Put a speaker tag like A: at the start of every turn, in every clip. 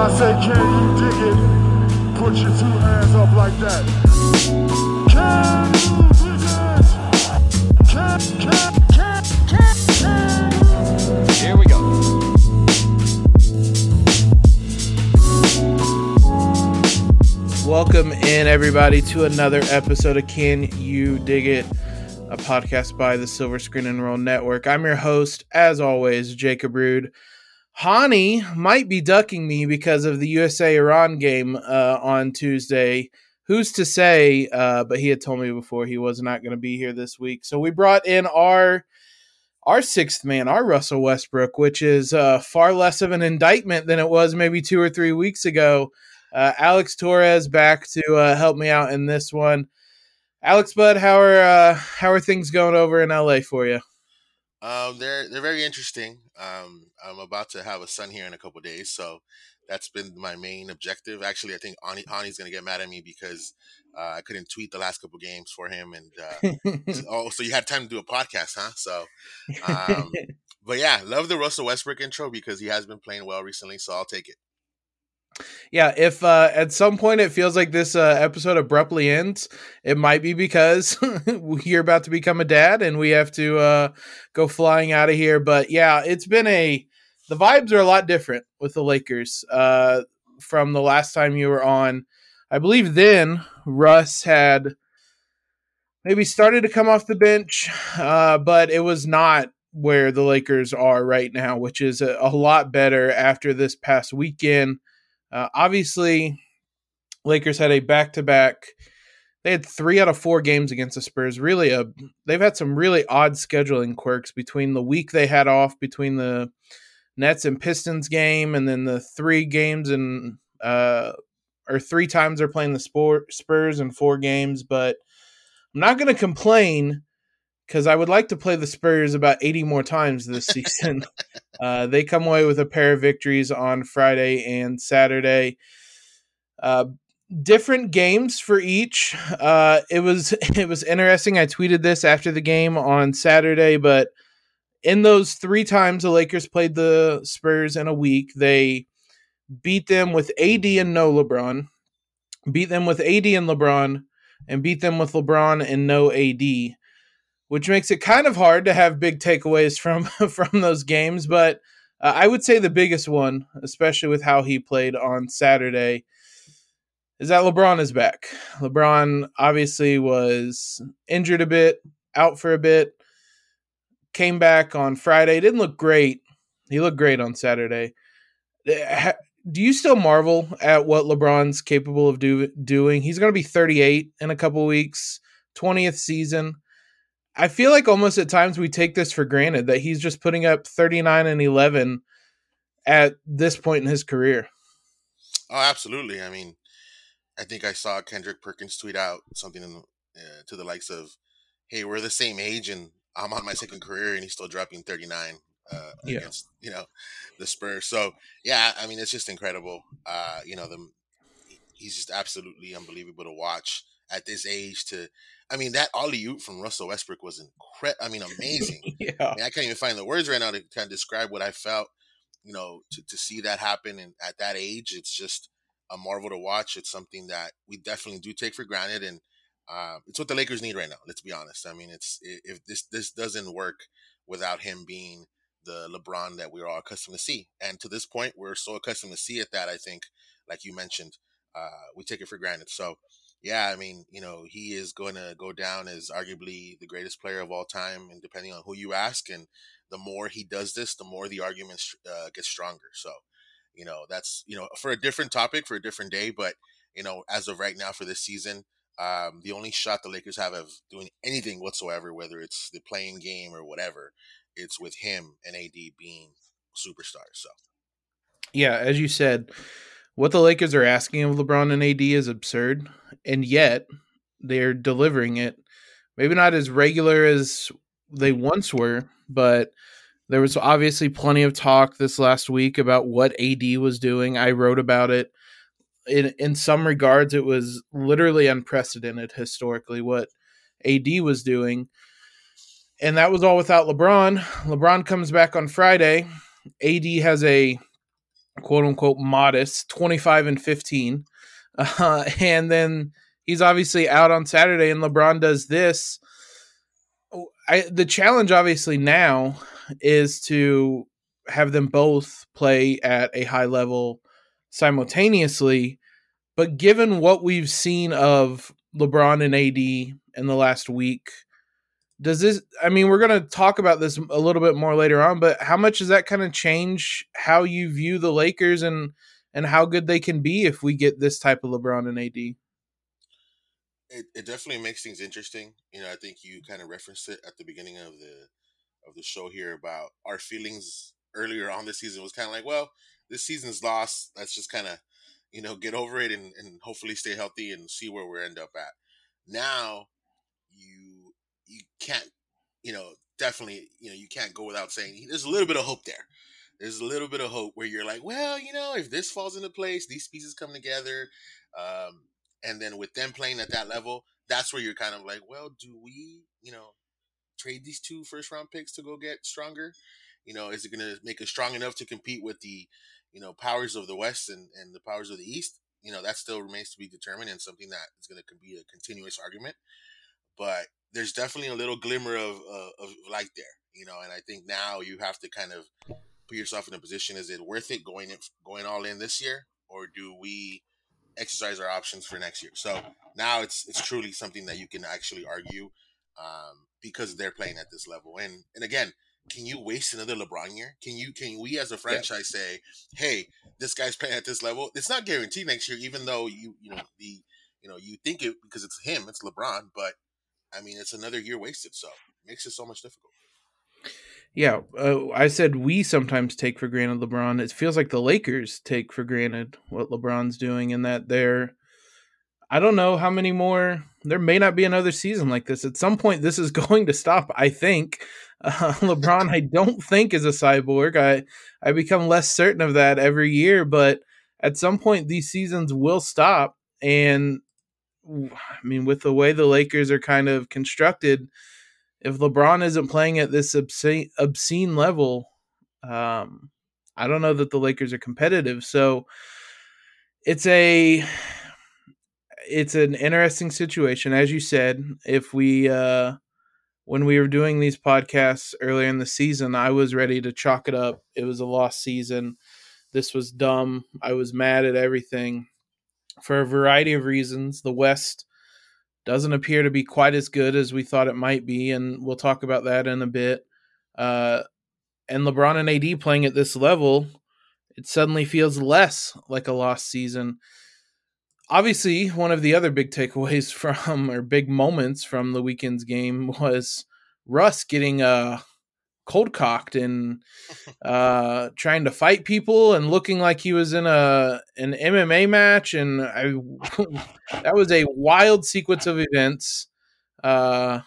A: I say, can you dig it? Put your two hands up like that. Can you dig it? Can, can, can, can, can.
B: Here we go. Welcome in, everybody, to another episode of Can You Dig It, a podcast by the Silver Screen and Roll Network. I'm your host, as always, Jacob Rude. Hani might be ducking me because of the USA Iran game uh, on Tuesday. Who's to say? Uh, but he had told me before he was not going to be here this week. So we brought in our our sixth man, our Russell Westbrook, which is uh, far less of an indictment than it was maybe two or three weeks ago. Uh, Alex Torres back to uh, help me out in this one. Alex Bud, how are uh, how are things going over in LA for you?
C: Um, they're they're very interesting. Um, I'm about to have a son here in a couple days, so that's been my main objective. Actually, I think Ani, Hani's gonna get mad at me because uh, I couldn't tweet the last couple games for him, and uh, oh, so you had time to do a podcast, huh? So, um, but yeah, love the Russell Westbrook intro because he has been playing well recently, so I'll take it.
B: Yeah, if uh, at some point it feels like this uh, episode abruptly ends, it might be because you're about to become a dad and we have to uh, go flying out of here. But yeah, it's been a the vibes are a lot different with the Lakers uh, from the last time you were on. I believe then Russ had maybe started to come off the bench, uh, but it was not where the Lakers are right now, which is a, a lot better after this past weekend. Uh, obviously, Lakers had a back to back. They had three out of four games against the Spurs. Really, a they've had some really odd scheduling quirks between the week they had off between the Nets and Pistons game, and then the three games and uh, or three times they're playing the Spurs in four games. But I'm not going to complain because I would like to play the Spurs about 80 more times this season. uh, they come away with a pair of victories on Friday and Saturday. Uh, different games for each. Uh, it was it was interesting. I tweeted this after the game on Saturday, but in those three times the Lakers played the Spurs in a week, they beat them with AD and no LeBron, beat them with AD and LeBron, and beat them with LeBron and no AD which makes it kind of hard to have big takeaways from from those games. But uh, I would say the biggest one, especially with how he played on Saturday, is that LeBron is back. LeBron obviously was injured a bit, out for a bit, came back on Friday. Didn't look great. He looked great on Saturday. Uh, do you still marvel at what LeBron's capable of do, doing? He's going to be 38 in a couple weeks, 20th season I feel like almost at times we take this for granted that he's just putting up 39 and 11 at this point in his career.
C: Oh, absolutely. I mean, I think I saw Kendrick Perkins tweet out something the, uh, to the likes of, "Hey, we're the same age, and I'm on my second career, and he's still dropping 39 uh, yeah. against you know the Spurs." So yeah, I mean, it's just incredible. Uh, you know, the he's just absolutely unbelievable to watch at this age to I mean, that alley oop from Russell Westbrook was incredible. I mean, amazing. yeah. I, mean, I can't even find the words right now to kind of describe what I felt, you know, to, to see that happen. And at that age, it's just a marvel to watch. It's something that we definitely do take for granted. And uh, it's what the Lakers need right now. Let's be honest. I mean, it's if this this doesn't work without him being the LeBron that we're all accustomed to see. And to this point, we're so accustomed to see it that I think, like you mentioned, uh, we take it for granted. So yeah, I mean, you know, he is going to go down as arguably the greatest player of all time, and depending on who you ask, and the more he does this, the more the argument uh, gets stronger. So, you know, that's you know for a different topic for a different day, but you know, as of right now for this season, um, the only shot the Lakers have of doing anything whatsoever, whether it's the play-in game or whatever, it's with him and AD being superstars. So,
B: yeah, as you said, what the Lakers are asking of LeBron and AD is absurd, and yet they're delivering it. Maybe not as regular as they once were, but there was obviously plenty of talk this last week about what AD was doing. I wrote about it. In in some regards, it was literally unprecedented historically what AD was doing. And that was all without LeBron. LeBron comes back on Friday. AD has a quote unquote modest 25 and 15. Uh, and then he's obviously out on Saturday, and LeBron does this. Oh, I, the challenge, obviously, now is to have them both play at a high level simultaneously. But given what we've seen of LeBron and AD in the last week, does this i mean we're going to talk about this a little bit more later on but how much does that kind of change how you view the lakers and and how good they can be if we get this type of lebron and ad
C: it, it definitely makes things interesting you know i think you kind of referenced it at the beginning of the of the show here about our feelings earlier on this season was kind of like well this season's lost let's just kind of you know get over it and, and hopefully stay healthy and see where we end up at. Now you you can't, you know, definitely, you know, you can't go without saying there's a little bit of hope there. There's a little bit of hope where you're like, well, you know, if this falls into place, these pieces come together, um, and then with them playing at that level, that's where you're kind of like, well, do we, you know, trade these two first round picks to go get stronger? You know, is it going to make us strong enough to compete with the, you know, powers of the West and, and the powers of the East? You know, that still remains to be determined and something that is going to be a continuous argument. But there's definitely a little glimmer of, uh, of light there, you know. And I think now you have to kind of put yourself in a position: is it worth it going in, going all in this year, or do we exercise our options for next year? So now it's it's truly something that you can actually argue um, because they're playing at this level. And and again, can you waste another LeBron year? Can you can we as a franchise yeah. say, hey, this guy's playing at this level? It's not guaranteed next year, even though you you know the you know you think it because it's him, it's LeBron, but I mean, it's another year wasted. So it makes it so much difficult.
B: Yeah, uh, I said we sometimes take for granted LeBron. It feels like the Lakers take for granted what LeBron's doing, and that they're. I don't know how many more. There may not be another season like this. At some point, this is going to stop. I think uh, LeBron. I don't think is a cyborg. I I become less certain of that every year, but at some point, these seasons will stop, and I mean, with the way the Lakers are kind of constructed, if LeBron isn't playing at this obscene, obscene level, um, I don't know that the Lakers are competitive. So it's a it's an interesting situation, as you said. If we uh, when we were doing these podcasts earlier in the season, I was ready to chalk it up. It was a lost season. This was dumb. I was mad at everything for a variety of reasons. The West doesn't appear to be quite as good as we thought it might be, and we'll talk about that in a bit. Uh, and LeBron and AD playing at this level, it suddenly feels less like a lost season. Obviously, one of the other big takeaways from or big moments from the weekend's game was Russ getting uh cold cocked and uh, trying to fight people and looking like he was in a an MMA match. And I that was a wild sequence of events. Uh,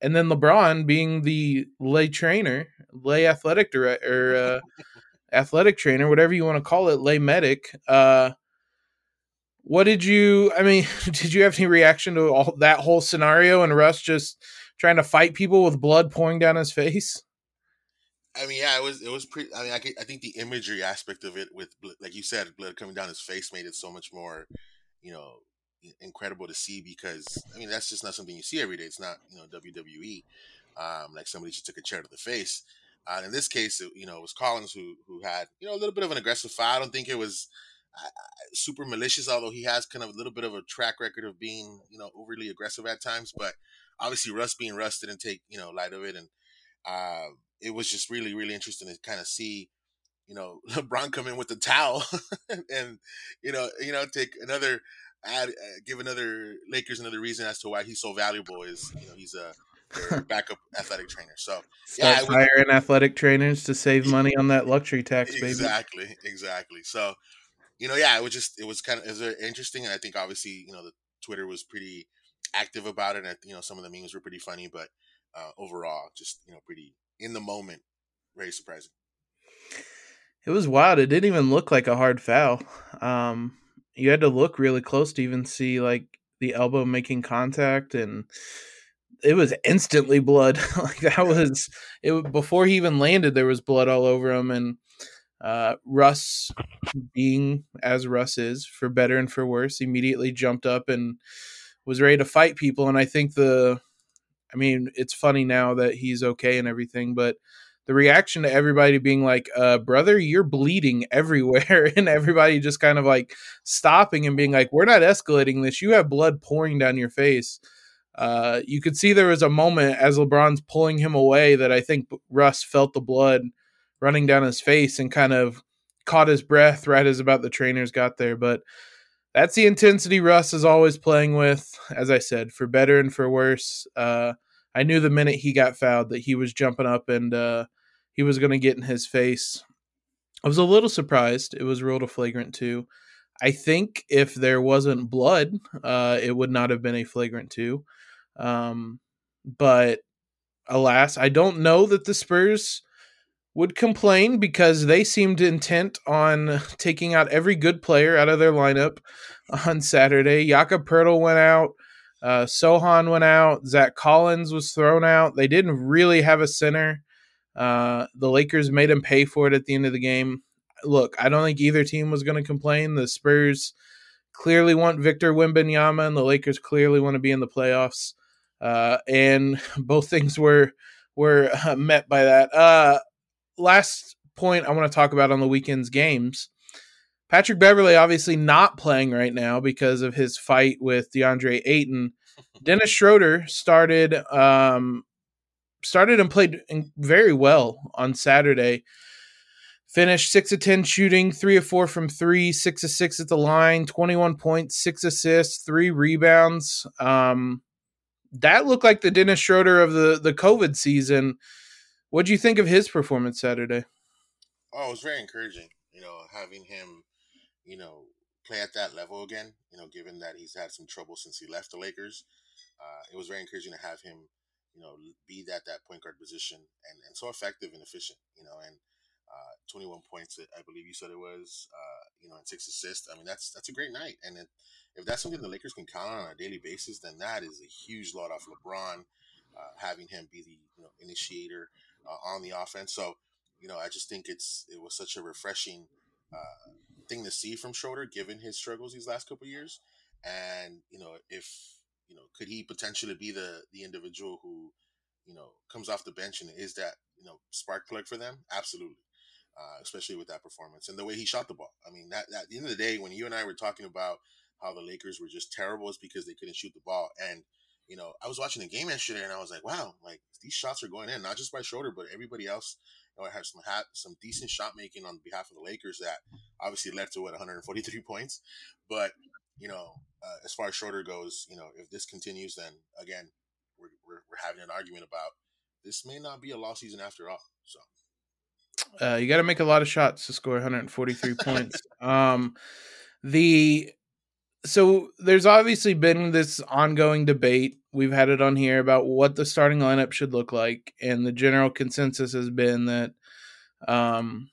B: and then LeBron being the lay trainer, lay athletic director, uh, athletic trainer, whatever you want to call it, lay medic. Uh, what did you? I mean, did you have any reaction to all that whole scenario and Russ just trying to fight people with blood pouring down his face?
C: I mean, yeah, it was it was pretty. I mean, I, I think the imagery aspect of it, with like you said, blood coming down his face, made it so much more, you know, incredible to see because I mean that's just not something you see every day. It's not you know WWE, um, like somebody just took a chair to the face. Uh, in this case, it, you know, it was Collins who who had you know a little bit of an aggressive foul. I don't think it was uh, super malicious, although he has kind of a little bit of a track record of being you know overly aggressive at times. But obviously, Russ being Russ didn't take you know light of it and. Uh, it was just really, really interesting to kind of see, you know, LeBron come in with the towel and, you know, you know, take another, add, uh, give another Lakers another reason as to why he's so valuable is, you know, he's a, backup athletic trainer. So
B: Start yeah, hiring athletic trainers to save money on that luxury tax,
C: baby. Exactly, exactly. So, you know, yeah, it was just it was kind of it was interesting, and I think obviously, you know, the Twitter was pretty active about it, and you know, some of the memes were pretty funny, but uh, overall, just you know, pretty in the moment. Very surprising.
B: It was wild. It didn't even look like a hard foul. Um, you had to look really close to even see like the elbow making contact, and it was instantly blood. like that was it. Before he even landed, there was blood all over him, and Uh, Russ, being as Russ is, for better and for worse, immediately jumped up and was ready to fight people. And I think the, I mean, it's funny now that he's okay and everything, but the reaction to everybody being like, uh, brother, you're bleeding everywhere, and everybody just kind of like stopping and being like, we're not escalating this. You have blood pouring down your face. Uh, you could see there was a moment as LeBron's pulling him away that I think Russ felt the blood running down his face and kind of caught his breath right as about the trainers got there. But that's the intensity Russ is always playing with. As I said, for better and for worse. Uh, I knew the minute he got fouled that he was jumping up and uh, he was going to get in his face. I was a little surprised. It was ruled a flagrant two. I think if there wasn't blood, uh, it would not have been a flagrant two. Um, but alas, I don't know that the Spurs would complain because they seemed intent on taking out every good player out of their lineup on Saturday. Jakob Poeltl went out. Uh, Sochan went out. Zach Collins was thrown out. They didn't really have a center. Uh, the Lakers made him pay for it at the end of the game. Look, I don't think either team was going to complain. The Spurs clearly want Victor Wembanyama, and the Lakers clearly want to be in the playoffs. Uh, and both things were were uh, met by that. Uh, last point I want to talk about on the weekend's games. Patrick Beverley obviously not playing right now because of his fight with DeAndre Ayton. Dennis Schroeder started um, started and played very well on Saturday. Finished six of ten shooting, three of four from three, six of six at the line, twenty one points, six assists, three rebounds. Um, that looked like the Dennis Schroeder of the the COVID season. What do you think of his performance Saturday?
C: Oh, it was very encouraging. You know, having him you know, play at that level again. You know, given that he's had some trouble since he left the Lakers, uh, it was very encouraging to have him, you know, be that that point guard position and, and so effective and efficient. You know, and uh, 21 points, I believe you said it was, uh, you know, and six assists. I mean, that's that's a great night. And it, if that's something the Lakers can count on on a daily basis, then that is a huge load off LeBron, uh, having him be the you know initiator uh, on the offense. So, you know, I just think it's it was such a refreshing uh, thing to see from Schroeder, given his struggles these last couple years. And you know, if you know, could he potentially be the the individual who you know comes off the bench and is that you know spark plug for them? Absolutely. Uh, especially with that performance and the way he shot the ball. I mean, that, that, at the end of the day, when you and I were talking about how the Lakers were just terrible, is because they couldn't shoot the ball. And you know, I was watching the game yesterday, and I was like, wow, like these shots are going in, not just by Schroeder, but everybody else know, had some had some decent shot making on behalf of the Lakers that obviously led to what 143 points. But you know, uh, as far as Schroeder goes, you know, if this continues, then again, we're, we're, we're having an argument about this may not be a lost season after all. So.
B: Uh, you got to make a lot of shots to score 143 points. Um, the so there's obviously been this ongoing debate. We've had it on here about what the starting lineup should look like, and the general consensus has been that um,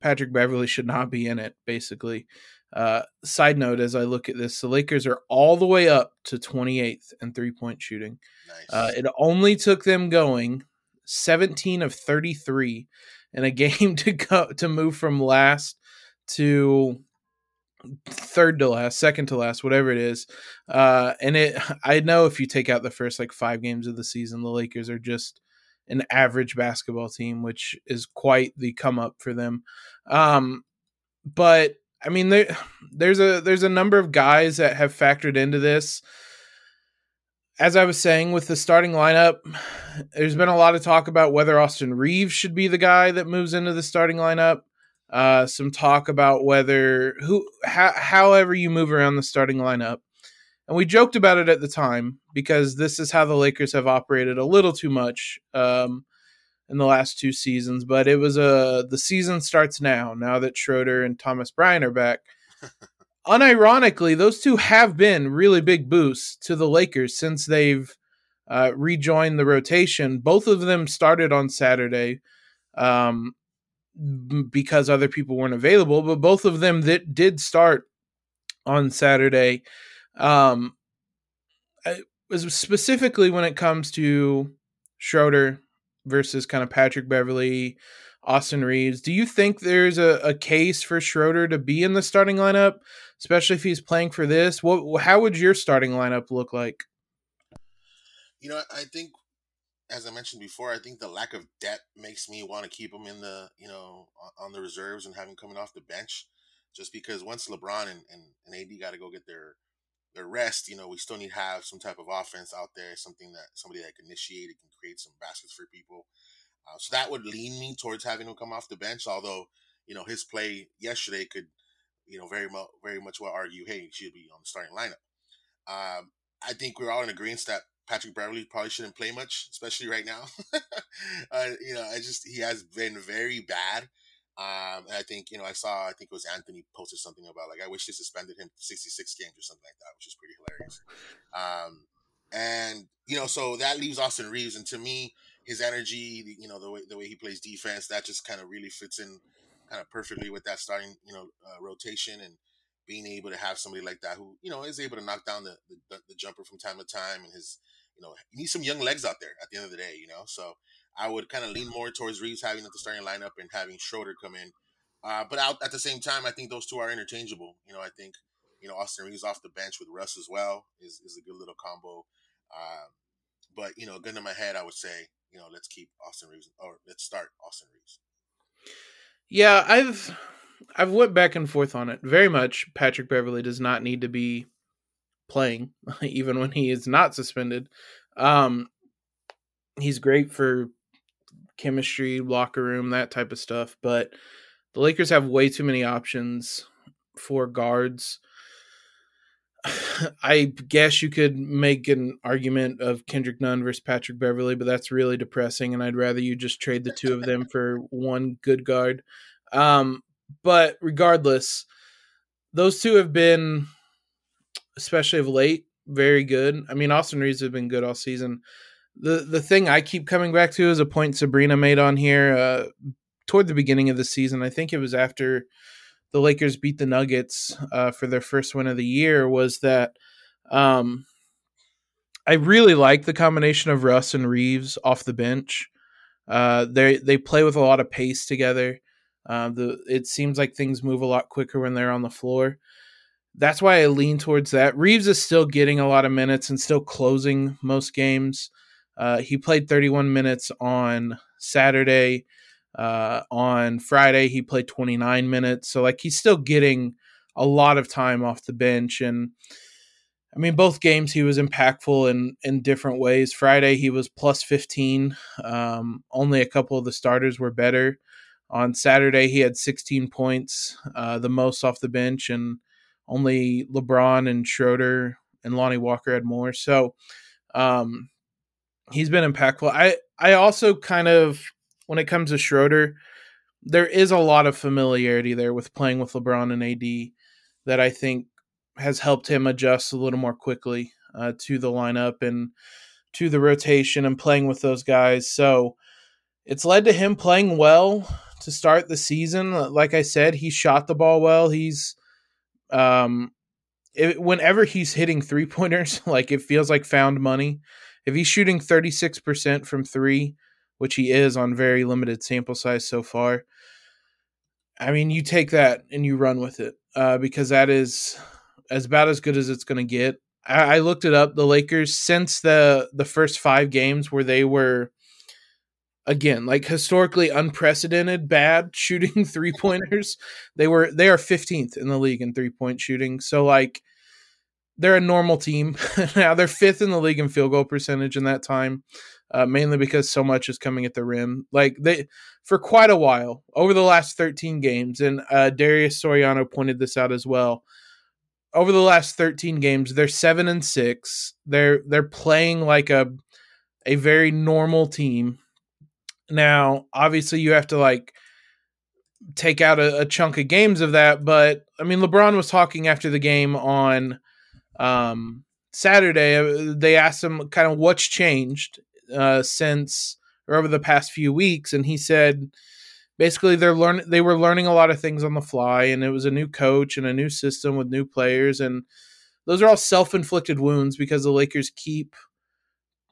B: Patrick Beverley should not be in it. Basically, uh, side note: as I look at this, the Lakers are all the way up to 28th in three point shooting. Nice. Uh, it only took them going 17 of 33 in a game to go to move from last to third to last, second to last, whatever it is. Uh, and it, I know if you take out the first like five games of the season, the Lakers are just an average basketball team, which is quite the come up for them. Um, but I mean, there, there's a there's a number of guys that have factored into this. As I was saying with the starting lineup, there's been a lot of talk about whether Austin Reaves should be the guy that moves into the starting lineup uh, some talk about whether who how, however you move around the starting lineup. And we joked about it at the time because this is how the lakers have operated a little too much um, in the last two seasons but it was a uh, the season starts now now that schroeder and thomas bryant are back. Unironically those two have been really big boosts to the lakers since they've uh, rejoined the rotation. Both of them started on saturday um, because other people weren't available, but both of them that did start on Saturday. Um, was specifically when it comes to Schroeder versus kind of Patrick Beverley, Austin Reaves. Do you think there's a, a case for Schroeder to be in the starting lineup, especially if he's playing for this? What how would your starting lineup look like?
C: You know, I think as I mentioned before, I think the lack of depth makes me want to keep him in the you know on the reserves and have him coming off the bench, just because once LeBron and, and, and AD got to go get their their rest, you know, we still need to have some type of offense out there, something that somebody that can initiate, it can create some baskets for people. Uh, so that would lean me towards having him come off the bench. Although, you know, his play yesterday could, you know, very much very much well argue, hey, he should be on the starting lineup. Um, I think we're all in agreement that Patrick Beverley probably shouldn't play much, especially right now. uh, you know, I just he has been very bad. Um, and I think you know I saw I think it was Anthony posted something about like I wish they suspended him 66 games or something like that, which is pretty hilarious. Um, and you know, so that leaves Austin Reaves, and to me, his energy, you know, the way the way he plays defense, that just kind of really fits in kind of perfectly with that starting you know uh, rotation and being able to have somebody like that who you know is able to knock down the, the, the jumper from time to time and his you know you need some young legs out there at the end of the day you know? So I would kind of lean more towards Reaves having at the starting lineup and having Schroeder come in. Uh, but out at the same time I think those two are interchangeable. You know I think you know Austin Reaves off the bench with Russ as well is, is a good little combo. Uh, but you know gun to my head I would say you know let's keep Austin Reaves or let's start Austin Reaves
B: yeah I've I've went back and forth on it very much. Patrick Beverley does not need to be playing, even when he is not suspended. Um, he's great for chemistry, locker room, that type of stuff. But the Lakers have way too many options for guards. I guess you could make an argument of Kendrick Nunn versus Patrick Beverley, but that's really depressing, and I'd rather you just trade the two of them for one good guard. Um, but regardless, those two have been, especially of late, very good. I mean, Austin Reaves have been good all season. The the thing I keep coming back to is a point Sabrina made on here uh, toward the beginning of the season. I think it was after the Lakers beat the Nuggets uh, for their first win of the year. Was that um, I really like the combination of Russ and Reaves off the bench. Uh, they they play with a lot of pace together. Uh, the it seems like things move a lot quicker when they're on the floor. That's why I lean towards that. Reaves is still getting a lot of minutes and still closing most games. Uh, he played 31 minutes on Saturday. Uh, on Friday, he played 29 minutes. So, like, he's still getting a lot of time off the bench. And I mean, both games he was impactful in in different ways. Friday, he was plus 15. Um, only a couple of the starters were better. On Saturday, he had 16 points, uh, the most off the bench, and only LeBron and Schroeder and Lonnie Walker had more. So um, he's been impactful. I I also kind of when it comes to Schroeder, there is a lot of familiarity there with playing with LeBron and AD that I think has helped him adjust a little more quickly uh, to the lineup and to the rotation and playing with those guys. So it's led to him playing well to start the season. Like I said, he shot the ball well. He's um it, whenever he's hitting three pointers, like it feels like found money. If he's shooting 36% from 3, which he is on very limited sample size so far, I mean, you take that and you run with it uh, because that is as about as good as it's going to get. I, I, looked it up. The Lakers since the the first five games where they were again like historically unprecedented bad shooting three pointers they were they are 15th in the league in three point shooting. So like they're a normal team. Now they're fifth in the league in field goal percentage in that time uh, mainly because so much is coming at the rim. Like they for quite a while over the last 13 games and uh, darius soriano pointed this out as well over the last 13 games they're seven and six. They're they're playing like a a very normal team now, obviously, you have to like take out a, a, chunk of games of that, but I mean, LeBron was talking after the game on um, Saturday. Uh, they asked him kind of what's changed uh, since or over the past few weeks, and he said basically they're learning they were learning a lot of things on the fly, and it was a new coach and a new system with new players, and those are all self inflicted wounds because the Lakers keep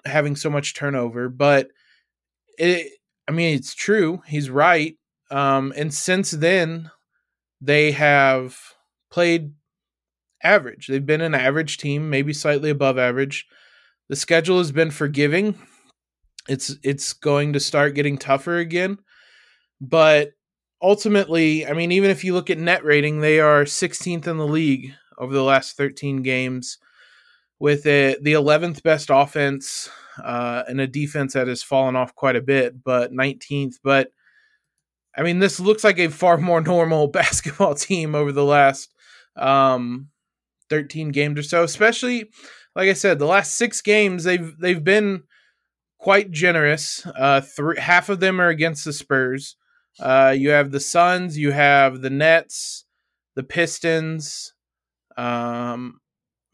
B: having so much turnover, but it I mean, it's true. He's right. Um, and since then, they have played average. They've been an average team, maybe slightly above average. The schedule has been forgiving. It's it's going to start getting tougher again. But ultimately, I mean, even if you look at net rating, they are 16th in the league over the last 13 games with a, the 11th best offense uh, and a defense that has fallen off quite a bit, but 19th. But I mean, this looks like a far more normal basketball team over the last um, 13 games or so. Especially, like I said, the last six games they've they've been quite generous. Uh, three half of them are against the Spurs. Uh, you have the Suns, you have the Nets, the Pistons. Um,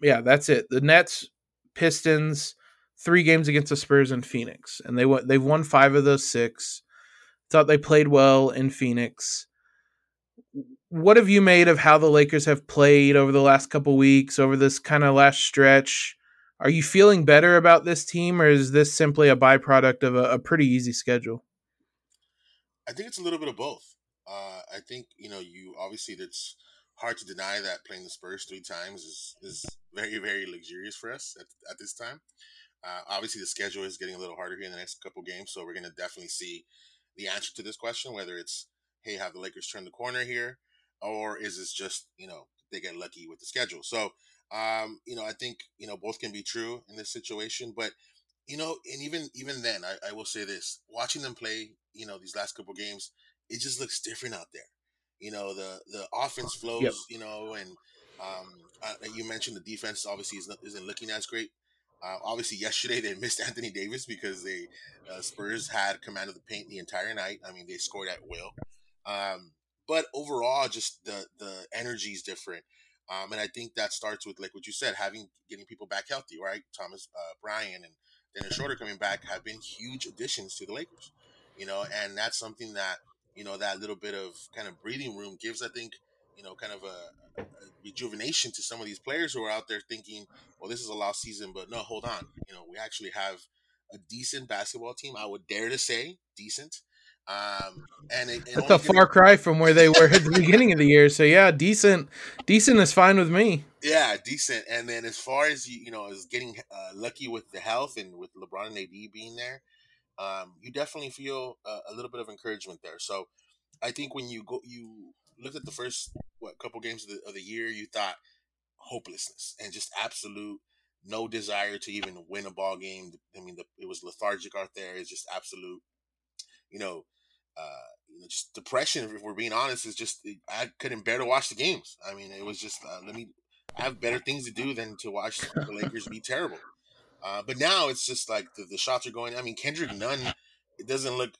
B: yeah, that's it. The Nets, Pistons, three games against the Spurs and Phoenix, and they won. They've won five of those six. Thought they played well in Phoenix. What have you made of how the Lakers have played over the last couple weeks, over this kind of last stretch? Are you feeling better about this team, or is this simply a byproduct of a, a pretty easy schedule?
C: I think it's a little bit of both. Uh, I think you know, you obviously it's hard to deny that playing the Spurs three times is is very very luxurious for us at, at this time. Uh, obviously, the schedule is getting a little harder here in the next couple games, so we're going to definitely see the answer to this question. Whether it's hey, have the Lakers turned the corner here, or is this just you know they get lucky with the schedule? So um, you know, I think you know both can be true in this situation, but you know, and even even then, I, I will say this: watching them play, you know, these last couple games, it just looks different out there. You know, the the offense flows, yep. you know, and um, uh, you mentioned the defense obviously is, isn't looking as great. Uh, obviously, yesterday they missed Anthony Davis because they uh, Spurs had command of the paint the entire night. I mean, they scored at will. Um, but overall, just the the energy is different. Um, and I think that starts with like what you said, having getting people back healthy, right? Thomas uh, Bryant and Dennis Schroeder coming back have been huge additions to the Lakers, you know, and that's something that you know that little bit of kind of breathing room gives, I think, you know, kind of a, a rejuvenation to some of these players who are out there thinking, well, this is a lost season, but no, hold on, you know, we actually have a decent basketball team. I would dare to say decent. Um, and it,
B: it that's a far cry from where they were at the beginning of the year. So yeah, decent, decent is fine with me.
C: Yeah, decent. And then as far as you, you know, as getting uh, lucky with the health and with LeBron and AD being there, um, you definitely feel a, a, little bit of encouragement there. So I think when you go, you looked at the first what couple games of the, of the year, you thought hopelessness and just absolute no desire to even win a ball game. I mean, the, it was lethargic out there. It's just absolute, you know, uh, you know, just depression. If we're being honest, is just I couldn't bear to watch the games. I mean, it was just uh, let me. I have better things to do than to watch the Lakers be terrible. Uh, but now it's just like the, the shots are going. I mean, Kendrick Nunn, it doesn't look,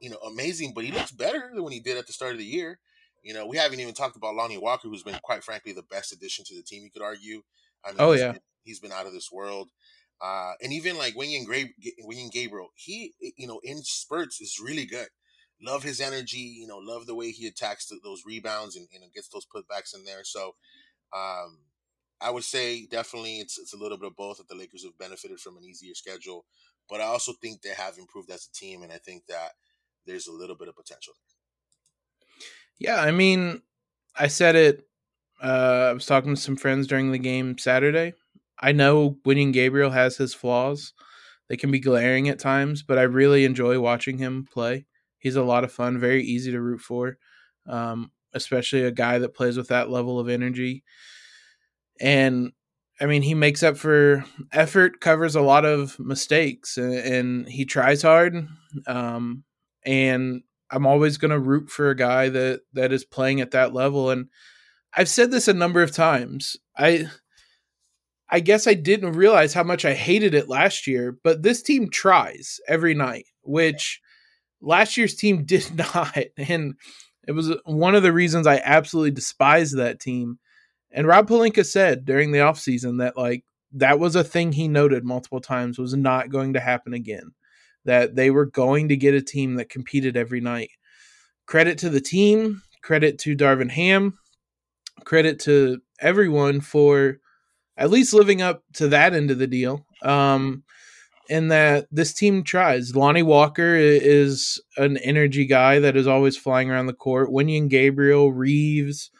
C: you know, amazing, but he looks better than when he did at the start of the year. You know, we haven't even talked about Lonnie Walker, who's been quite frankly the best addition to the team. You could argue.
B: I mean, oh
C: he's
B: yeah,
C: been, he's been out of this world. Uh, and even like Gra- Wenyen Gabriel, he you know in spurts is really good. Love his energy, you know, love the way he attacks the, those rebounds and, and gets those putbacks in there. So, um, I would say definitely it's it's a little bit of both that the Lakers have benefited from an easier schedule, but I also think they have improved as a team, and I think that there's a little bit of potential
B: there. Yeah, I mean, I said it. Uh, I was talking to some friends during the game Saturday. I know Wenyen Gabriel has his flaws; they can be glaring at times, but I really enjoy watching him play. He's a lot of fun, very easy to root for, um, especially a guy that plays with that level of energy and I mean, he makes up for effort, covers a lot of mistakes, and, and he tries hard. Um, and I'm always going to root for a guy that that is playing at that level. And I've said this a number of times. I I guess I didn't realize how much I hated it last year, but this team tries every night, which last year's team did not. And it was one of the reasons I absolutely despised that team and Rob Pelinka said during the offseason that like that was a thing he noted multiple times was not going to happen again. That they were going to get a team that competed every night. Credit to the team, credit to Darvin Ham, credit to everyone for at least living up to that end of the deal. Um, in that this team tries. Lonnie Walker is an energy guy that is always flying around the court. Wenyen Gabriel, Reaves,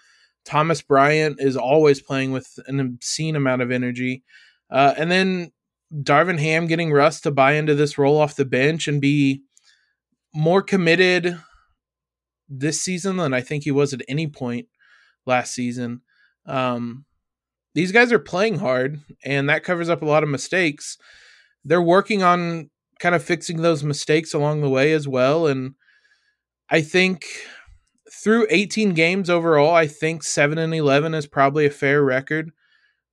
B: Thomas Bryant is always playing with an obscene amount of energy. Uh, and then Darvin Ham getting Russ to buy into this role off the bench and be more committed this season than I think he was at any point last season. Um, these guys are playing hard, and that covers up a lot of mistakes. They're working on kind of fixing those mistakes along the way as well. And I think through 18 games overall, I think 7 and 11 is probably a fair record.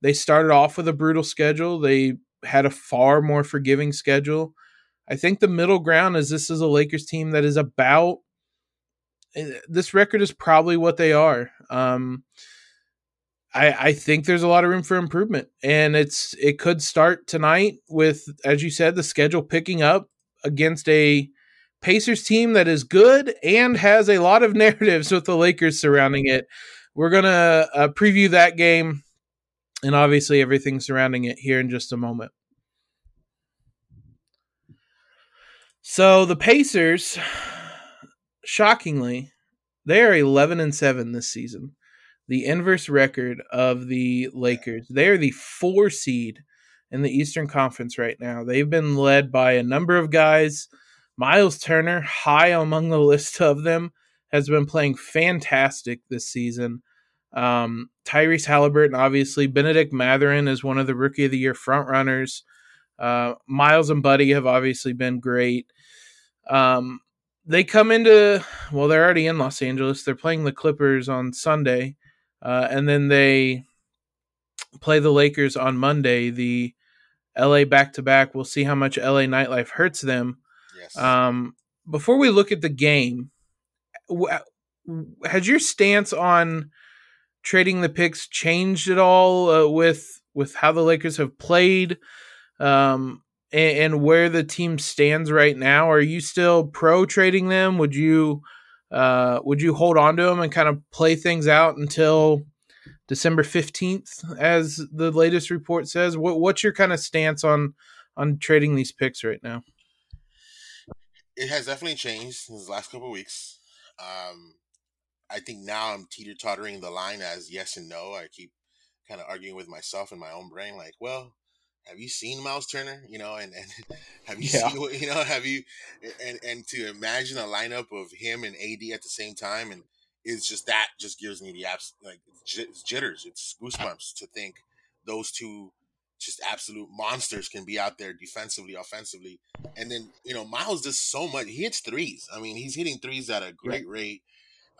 B: They started off with a brutal schedule. They had a far more forgiving schedule. I think the middle ground is this is a Lakers team that is about eh, this record is probably what they are. Um, I, I think there's a lot of room for improvement, and it's it could start tonight with, as you said, the schedule picking up against a Pacers team that is good and has a lot of narratives with the Lakers surrounding it. We're gonna uh, preview that game and obviously everything surrounding it here in just a moment. So the Pacers, shockingly, they are 11 and 7 this season. The inverse record of the Lakers. They are the four seed in the Eastern Conference right now. They've been led by a number of guys. Myles Turner, high among the list of them, has been playing fantastic this season. Um, Tyrese Haliburton, obviously. Bennedict Mathurin is one of the Rookie of the Year frontrunners. Uh, Myles and Buddy have obviously been great. Um, they come into, well, they're already in Los Angeles. They're playing the Clippers on Sunday. Uh, and then they play the Lakers on Monday. The LA back to back. We'll see how much LA nightlife hurts them. Um, before we look at the game, has your stance on trading the picks changed at all uh, with with how the Lakers have played um, and, and, where the team stands right now? Are you still pro trading them? Would you uh, would you hold on to them and kind of play things out until December fifteenth, as the latest report says? What, what's your kind of stance on on trading these picks right now?
C: It has definitely changed in the last couple of weeks. Um, I think now I'm teeter tottering the line as yes and no. I keep kind of arguing with myself in my own brain, like, well, have you seen Myles Turner? You know, and, and have you yeah. seen, you know, have you, and, and to imagine a lineup of him and AD at the same time, and it's just that just gives me the abs, like it's jitters, it's goosebumps to think those two just absolute monsters can be out there defensively, offensively, and then you know Myles does so much. He hits threes. I mean, he's hitting threes at a great yeah. rate.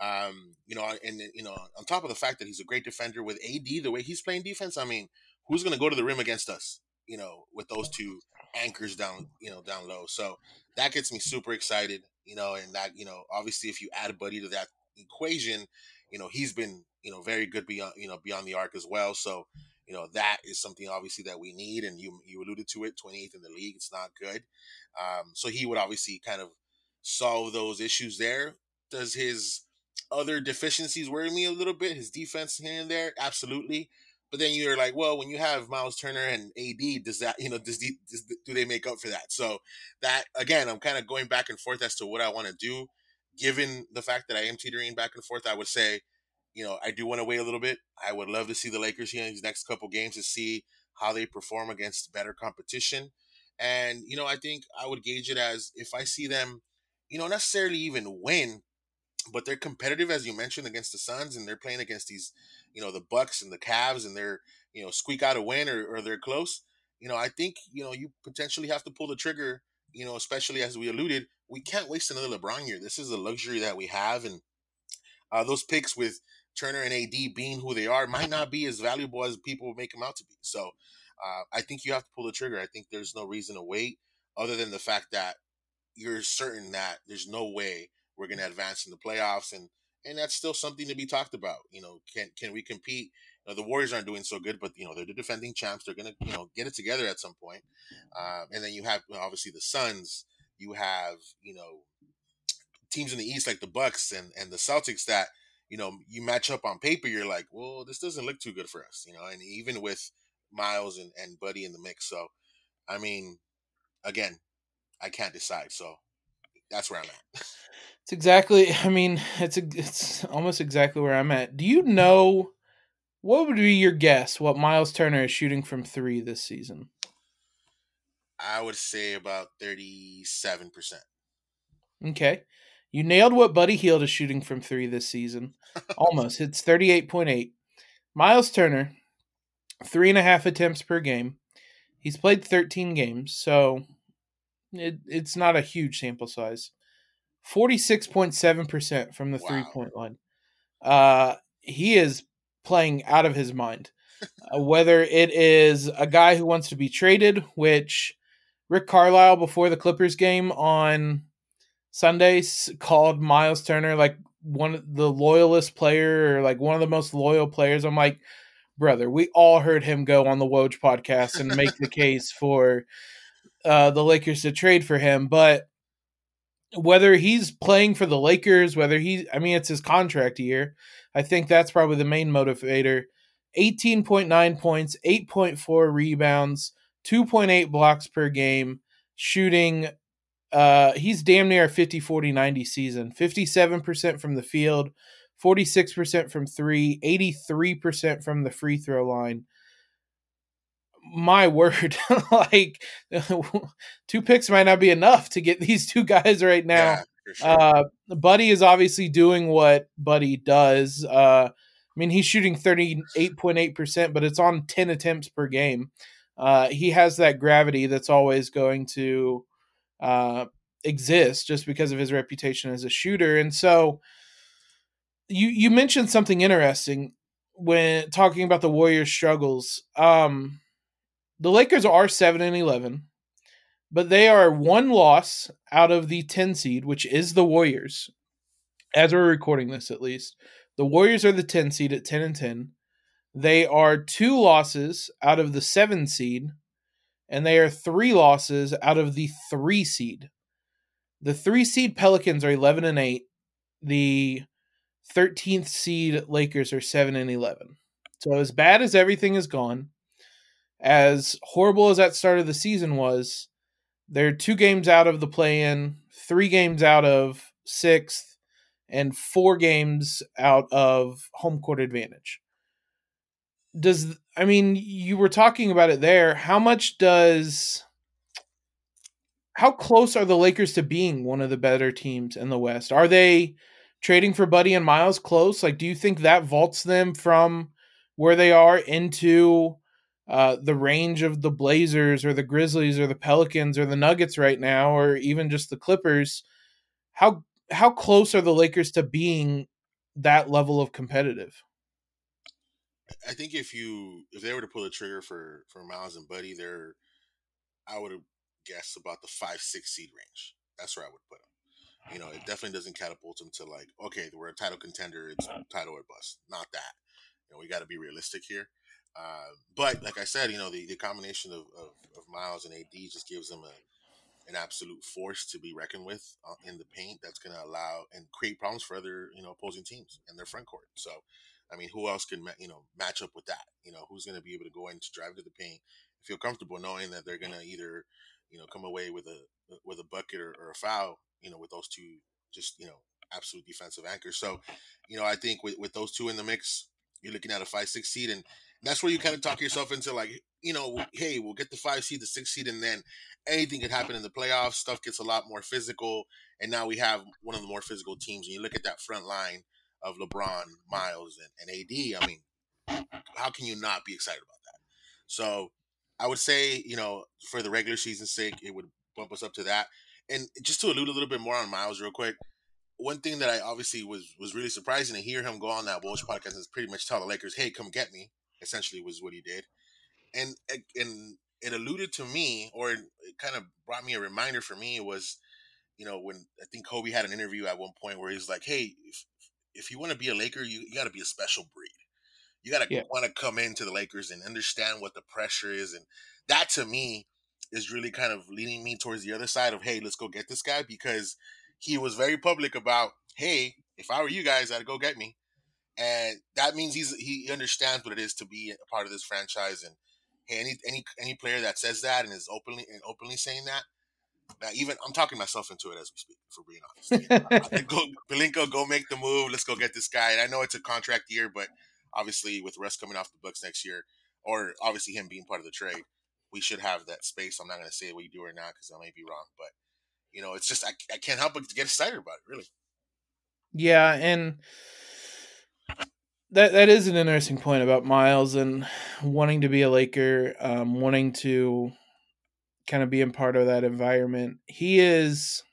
C: Um, you know, and you know, on top of the fact that he's a great defender with AD, the way he's playing defense, I mean, who's going to go to the rim against us? You know, with those two anchors down, you know, down low. So that gets me super excited. You know, and that you know, obviously, if you add Buddy to that equation, you know, he's been you know very good beyond you know beyond the arc as well. So you know that is something obviously that we need, and you you alluded to it, 28th in the league, it's not good. Um, so he would obviously kind of solve those issues there. Does his other deficiencies worry me a little bit. His defense here and there, absolutely. But then you're like, well, when you have Myles Turner and AD, does that, you know, does, does do they make up for that? So that again, I'm kind of going back and forth as to what I want to do. Given the fact that I am teetering back and forth, I would say, you know, I do want to wait a little bit. I would love to see the Lakers here in these next couple games to see how they perform against better competition. And you know, I think I would gauge it as if I see them, you know, necessarily even win, but they're competitive as you mentioned against the Suns, and they're playing against these, you know, the Bucks and the Cavs, and they're you know squeak out a win or, or they're close. You know, I think you know you potentially have to pull the trigger. You know, especially as we alluded, we can't waste another LeBron year. This is a luxury that we have, and uh, those picks with Turner and AD being who they are might not be as valuable as people make them out to be. So, uh, I think you have to pull the trigger. I think there's no reason to wait, other than the fact that you're certain that there's no way we're going to advance in the playoffs, and and that's still something to be talked about. You know, can can we compete? You know, the Warriors aren't doing so good, but you know they're the defending champs. They're going to you know get it together at some point. Uh, and then you have obviously the Suns. You have you know teams in the East like the Bucks and and the Celtics that you know you match up on paper. You're like, well, this doesn't look too good for us. You know, and even with Myles and, and Buddy in the mix, so I mean, again, I can't decide. So that's where I'm at.
B: It's exactly. I mean, it's a, it's almost exactly where I'm at. Do you know what would be your guess? What Myles Turner is shooting from three this season?
C: I would say about thirty-seven percent.
B: Okay, you nailed what Buddy Hield is shooting from three this season. Almost. It's thirty-eight point eight. Myles Turner, three and a half attempts per game. He's played thirteen games, so it, it's not a huge sample size. 46.7% from the
C: Wow.
B: three point line. Uh, he is playing out of his mind. uh, whether it is a guy who wants to be traded, which Rick Carlisle before the Clippers game on Sundays called Myles Turner like one of the loyalist player or like one of the most loyal players. I'm like, brother, we all heard him go on the Woj podcast and make the case for uh, the Lakers to trade for him, but whether he's playing for the Lakers, whether he, I mean, it's his contract year. I think that's probably the main motivator. 18.9 points, 8.4 rebounds, 2.8 blocks per game, shooting. Uh, he's damn near a 50 40 90 season. 57% from the field, 46% from three, 83% from the free throw line my word, like two picks might not be enough to get these two guys right now.
C: Yeah, sure.
B: Uh, Buddy is obviously doing what Buddy does. Uh, I mean, he's shooting 38.8%, but it's on 10 attempts per game. Uh, he has that gravity that's always going to uh, exist just because of his reputation as a shooter. And so you, you mentioned something interesting when talking about the Warriors' struggles. Um, the Lakers are 7 and 11, but they are one loss out of the 10 seed, which is the Warriors. As we're recording this, at least, the Warriors are the 10 seed at 10 and 10. They are two losses out of the 7 seed, and they are three losses out of the 3 seed. The 3 seed Pelicans are 11 and 8. The 13th seed Lakers are 7 and 11. So as bad as everything has gone, as horrible as that start of the season was, they're two games out of the play in, three games out of sixth, and four games out of home court advantage. Does I mean you were talking about it there? How much does how close are the Lakers to being one of the better teams in the West? Are they trading for Buddy and Myles close? Like, do you think that vaults them from where they are into uh, the range of the Blazers or the Grizzlies or the Pelicans or the Nuggets right now, or even just the Clippers? How how close are the Lakers to being that level of competitive?
C: I think if you if they were to pull the trigger for for Myles and Buddy, they're I would have guessed about the five six seed range. That's where I would put them. You know, it definitely doesn't catapult them to like okay, we're a title contender. It's title or bust. Not that. You know, we got to be realistic here. Uh, but like I said, you know, the, the combination of, of, of Myles and AD just gives them a an absolute force to be reckoned with uh, in the paint. That's going to allow and create problems for other you know opposing teams in their front court. So, I mean, who else can you know match up with that? You know, who's going to be able to go in to drive to the paint, feel comfortable knowing that they're going to either you know come away with a with a bucket or, or a foul. You know, with those two just you know absolute defensive anchors. So, you know, I think with with those two in the mix, you're looking at a five six seed and that's where you kind of talk yourself into like, you know, hey, we'll get the five seed, the six seed, and then anything could happen in the playoffs. Stuff gets a lot more physical, and now we have one of the more physical teams. And you look at that front line of LeBron, Myles, and, and AD. I mean, how can you not be excited about that? So I would say, you know, for the regular season's sake, it would bump us up to that. And just to allude a little bit more on Myles, real quick, one thing that I obviously was was really surprising to hear him go on that Bulls podcast and pretty much tell the Lakers, "Hey, come get me." Essentially, was what he did, and and it alluded to me, or it kind of brought me a reminder for me was, you know, when I think Kobe had an interview at one point where he's like, "Hey, if you want to be a Laker, you, you got to be a special breed. You got to
B: Yeah.
C: want to come into the Lakers and understand what the pressure is, and that to me is really kind of leading me towards the other side of, hey, let's go get this guy because he was very public about, hey, if I were you guys, I'd go get me. And that means he's he understands what it is to be a part of this franchise and hey, any any any player that says that and is openly and openly saying that, that even I'm talking myself into it as we speak. For being honest, I go Pelinka, go make the move. Let's go get this guy. And I know it's a contract year, but obviously with Russ coming off the books next year, or obviously him being part of the trade, we should have that space. I'm not going to say what you do or not because I may be wrong, but you know, it's just I, I can't help but get excited about it. Really.
B: Yeah, and that that is an interesting point about Myles and wanting to be a Laker, um, wanting to kind of being part of that environment. He is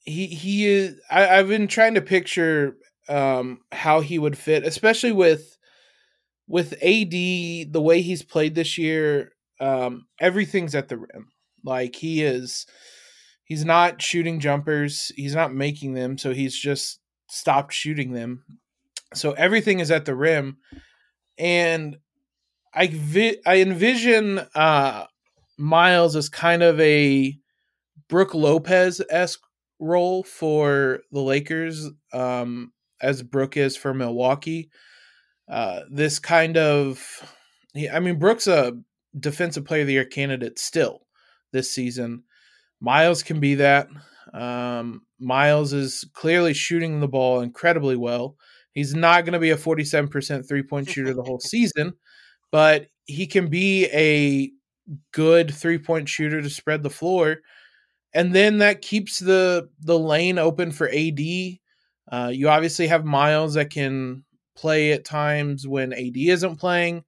B: he he is I, I've been trying to picture um how he would fit, especially with with AD the way he's played this year, um, everything's at the rim. Like he is he's not shooting jumpers, he's not making them, so he's just stopped shooting them. So everything is at the rim. And I vi- I envision uh Myles as kind of a Brook Lopez esque role for the Lakers, um, as Brook is for Milwaukee. Uh, this kind of, I mean, Brook's a defensive player of the year candidate still this season. Myles can be that. Um, Myles is clearly shooting the ball incredibly well. He's not going to be a 47% three point shooter the whole season, but he can be a good three point shooter to spread the floor. And then that keeps the the lane open for AD. Uh, you obviously have Myles that can play at times when AD isn't playing.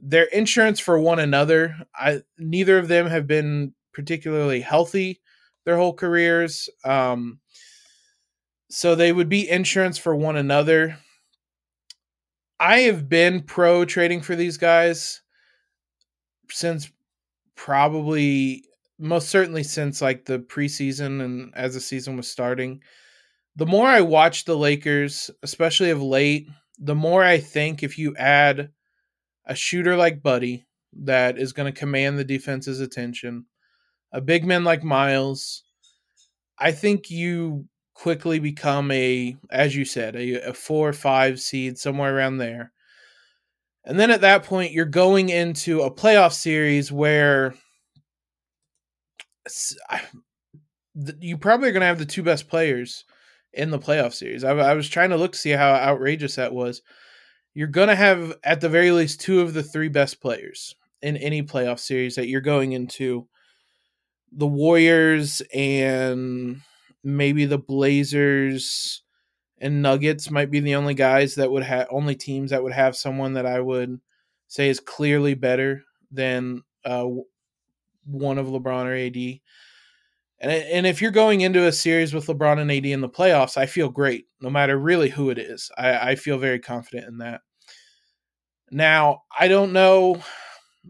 B: They're insurance for one another. I neither of them have been particularly healthy their whole careers. Um, so they would be insurance for one another. I have been pro trading for these guys since probably most certainly since like the preseason and as the season was starting. The more I watch the Lakers, especially of late, the more I think if you add a shooter like Buddy that is going to command the defense's attention, a big man like Myles, I think you quickly become a, as you said, a, a four or five seed, somewhere around there. And then at that point, you're going into a playoff series where you probably are going to have the two best players in the playoff series. I, I, was trying to look to see how outrageous that was. You're going to have, at the very least, two of the three best players in any playoff series that you're going into. The Warriors and maybe the Blazers and Nuggets might be the only guys that would have only teams that would have someone that I would say is clearly better than uh, one of LeBron or AD. And and if you're going into a series with LeBron and AD in the playoffs, I feel great, no matter really who it is. I, I feel very confident in that. Now, I don't know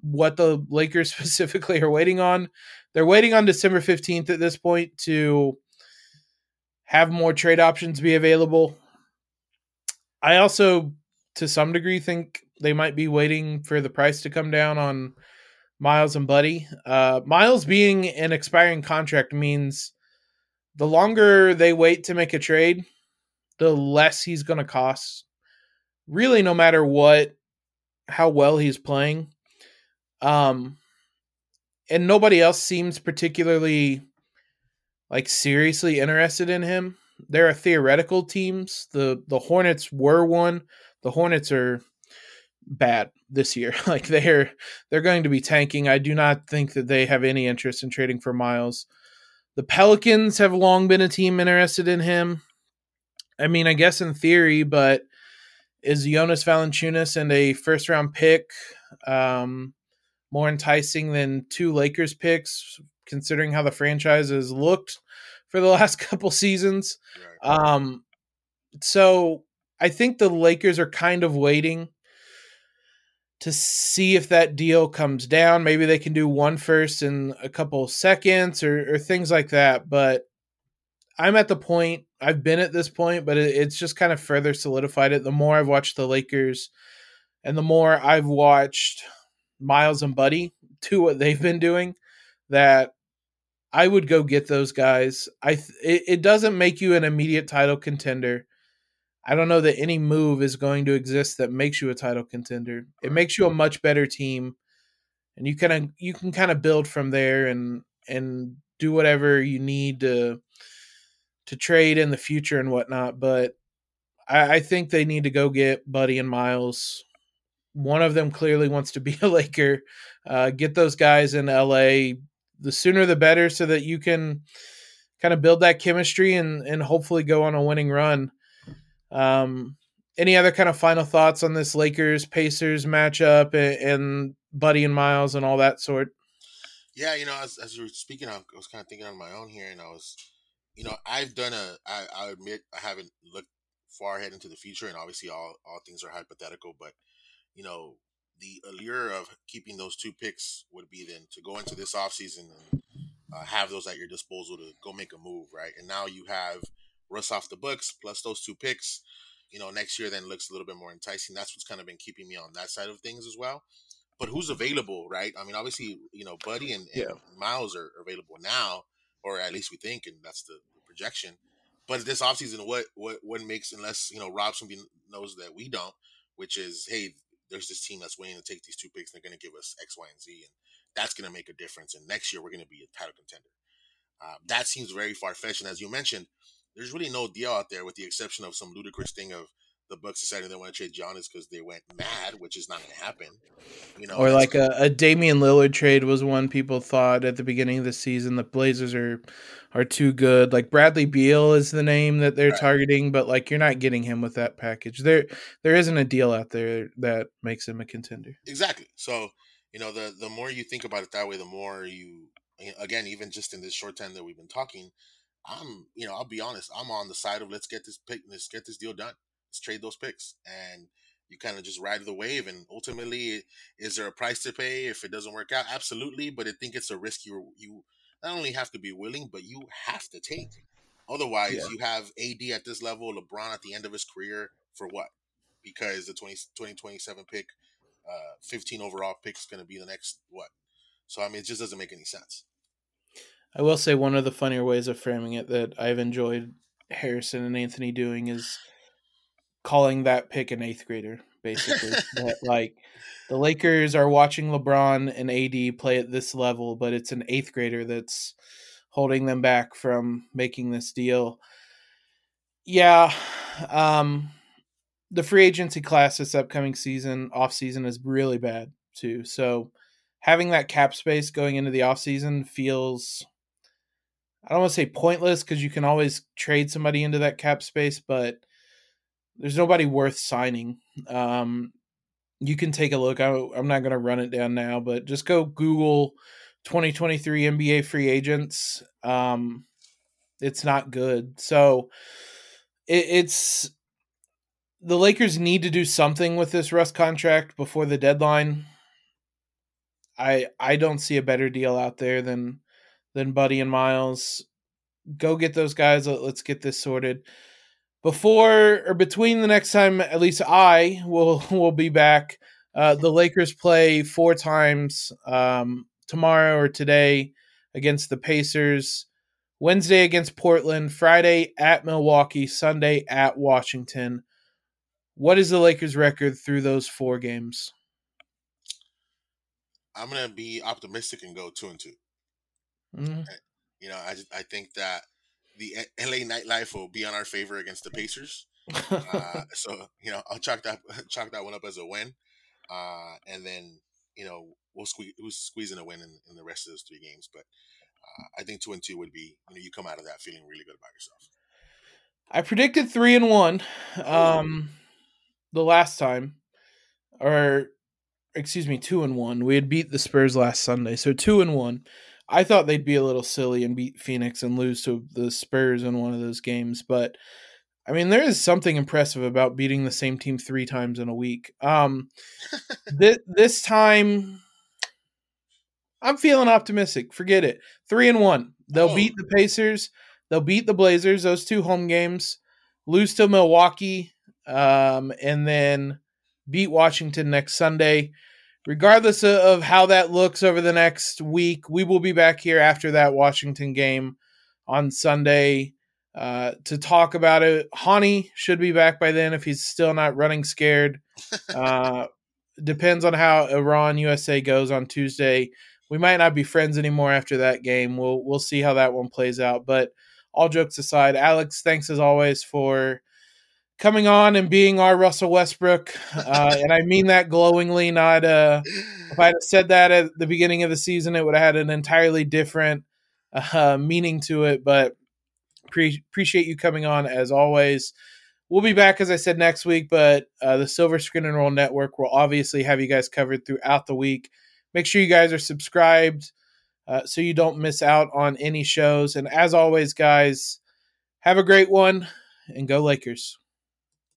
B: what the Lakers specifically are waiting on. They're waiting on December 15th at this point to have more trade options be available. I also, to some degree, think they might be waiting for the price to come down on Myles and Buddy. Uh, Myles being an expiring contract means the longer they wait to make a trade, the less he's going to cost. Really, no matter what, how well he's playing. Um, and nobody else seems particularly like seriously interested in him. There are theoretical teams. The the Hornets were one. The Hornets are bad this year. Like they're they're going to be tanking. I do not think that they have any interest in trading for Myles. The Pelicans have long been a team interested in him. I mean, I guess in theory, but is Jonas Valanciunas and a first round pick um, more enticing than two Lakers picks, considering how the franchise has looked for the last couple seasons. Right. Um, so I think the Lakers are kind of waiting to see if that deal comes down. Maybe they can do one first in a couple seconds or, or things like that. But I'm at the point, I've been at this point, but it, it's just kind of further solidified it. The more I've watched the Lakers and the more I've watched Myles and Buddy do what they've been doing, that I would go get those guys. I th- it, it doesn't make you an immediate title contender. I don't know that any move is going to exist that makes you a title contender. It makes you a much better team, and you kind of you can kind of build from there and and do whatever you need to to trade in the future and whatnot. But I, I think they need to go get Buddy and Myles. One of them clearly wants to be a Laker. Uh, get those guys in LA. The sooner the better, so that you can kind of build that chemistry and and hopefully go on a winning run. Um, any other kind of final thoughts on this Lakers Pacers matchup and, and Buddy and Myles and all that sort?
C: Yeah, you know, as, as you were speaking, I was kind of thinking on my own here, and I was, you know, I've done a. I, I admit I haven't looked far ahead into the future, and obviously all all things are hypothetical, but you know, the allure of keeping those two picks would be then to go into this offseason and uh, have those at your disposal to go make a move, right? And now you have Russ off the books plus those two picks. You know, next year then looks a little bit more enticing. That's what's kind of been keeping me on that side of things as well. But who's available, right? I mean, obviously, you know, Buddy and, and
B: Yeah.
C: Myles are available now, or at least we think, and that's the projection. But this offseason, what what what makes unless you know Rob something knows that we don't, which is hey, there's this team that's willing to take these two picks and they're going to give us X, Y, and Z, and that's going to make a difference. And next year we're going to be a title contender. Uh, that seems very far fetched. And as you mentioned, there's really no deal out there with the exception of some ludicrous thing of the Bucks decided they want to trade Giannis because they went mad, which is not going to happen. You know,
B: or like a, a Damian Lillard trade was one people thought at the beginning of the season. The Blazers are are too good. Like Bradley Beal is the name that they're
C: Right.
B: targeting, but like you're not getting him with that package. There there isn't a deal out there that makes him a contender.
C: exactly. So you know, the the more you think about it that way, the more you again, even just in this short time that we've been talking, I'm you know, I'll be honest, I'm on the side of let's get this pick, let's get this deal done, trade those picks, and you kind of just ride the wave. And ultimately, is there a price to pay if it doesn't work out? Absolutely, but I think it's a risk you you not only have to be willing, but you have to take. Otherwise,
B: Yeah.
C: you have AD at this level, LeBron at the end of his career for what? Because the 20, 2027 pick, uh, 15 overall pick is going to be the next what? So I mean, it just doesn't make any sense.
B: I will say one of the funnier ways of framing it that I've enjoyed Harrison and Anthony doing is calling that pick an eighth grader, basically. like the Lakers are watching LeBron and AD play at this level, but it's an eighth grader that's holding them back from making this deal. Yeah. Um the free agency class this upcoming season, off season is really bad too. So having that cap space going into the off season feels I don't want to say pointless because you can always trade somebody into that cap space, but there's nobody worth signing. Um, you can take a look. I, I'm not going to run it down now, but just go Google 2023 NBA free agents. Um, it's not good. So it, it's the Lakers need to do something with this Russ contract before the deadline. I I don't see a better deal out there than than Buddy and Myles. Go get those guys. Let- Let's get this sorted before or between the next time. At least I will will be back. Uh, the Lakers play four times um, tomorrow or today against the Pacers. Wednesday against Portland, Friday at Milwaukee, Sunday at Washington. What is the Lakers' record through those four games?
C: I'm gonna be optimistic and go two and two.
B: Mhm.
C: You know, I I think that the LA nightlife will be on our favor against the Pacers. Uh, so you know, I'll chalk that chalk that one up as a win, uh, and then you know we'll squeeze we'll squeeze in a win in, in the rest of those three games. But uh, I think two and two would be you know you come out of that feeling really good about yourself.
B: I predicted three and one um, the last time, or excuse me, two and one. We had beat the Spurs last Sunday, so two and one. I thought they'd be a little silly and beat Phoenix and lose to the Spurs in one of those games, but I mean, there is something impressive about beating the same team three times in a week. Um, this this time, I'm feeling optimistic. Forget it. Three and one. They'll
C: Oh.
B: beat the Pacers. They'll beat the Blazers. Those two home games. Lose to Milwaukee, um, and then beat Washington next Sunday. Regardless of, how that looks over the next week, we will be back here after that Washington game on Sunday. uh, to talk about it. Hani should be back by then if he's still not running scared. Uh, depends on how Iran USA goes on Tuesday. We might not be friends anymore after that game. We'll we'll see how that one plays out. But all jokes aside, Alex, thanks as always for coming on and being our Russell Westbrook. Uh, and I mean that glowingly, not uh, if I had said that at the beginning of the season, it would have had an entirely different uh, meaning to it. But pre- appreciate you coming on as always. We'll be back, as I said, next week, but uh, the Silver Screen and Roll Network will obviously have you guys covered throughout the week. Make sure you guys are subscribed uh, so you don't miss out on any shows. And as always, guys, have a great one and go Lakers.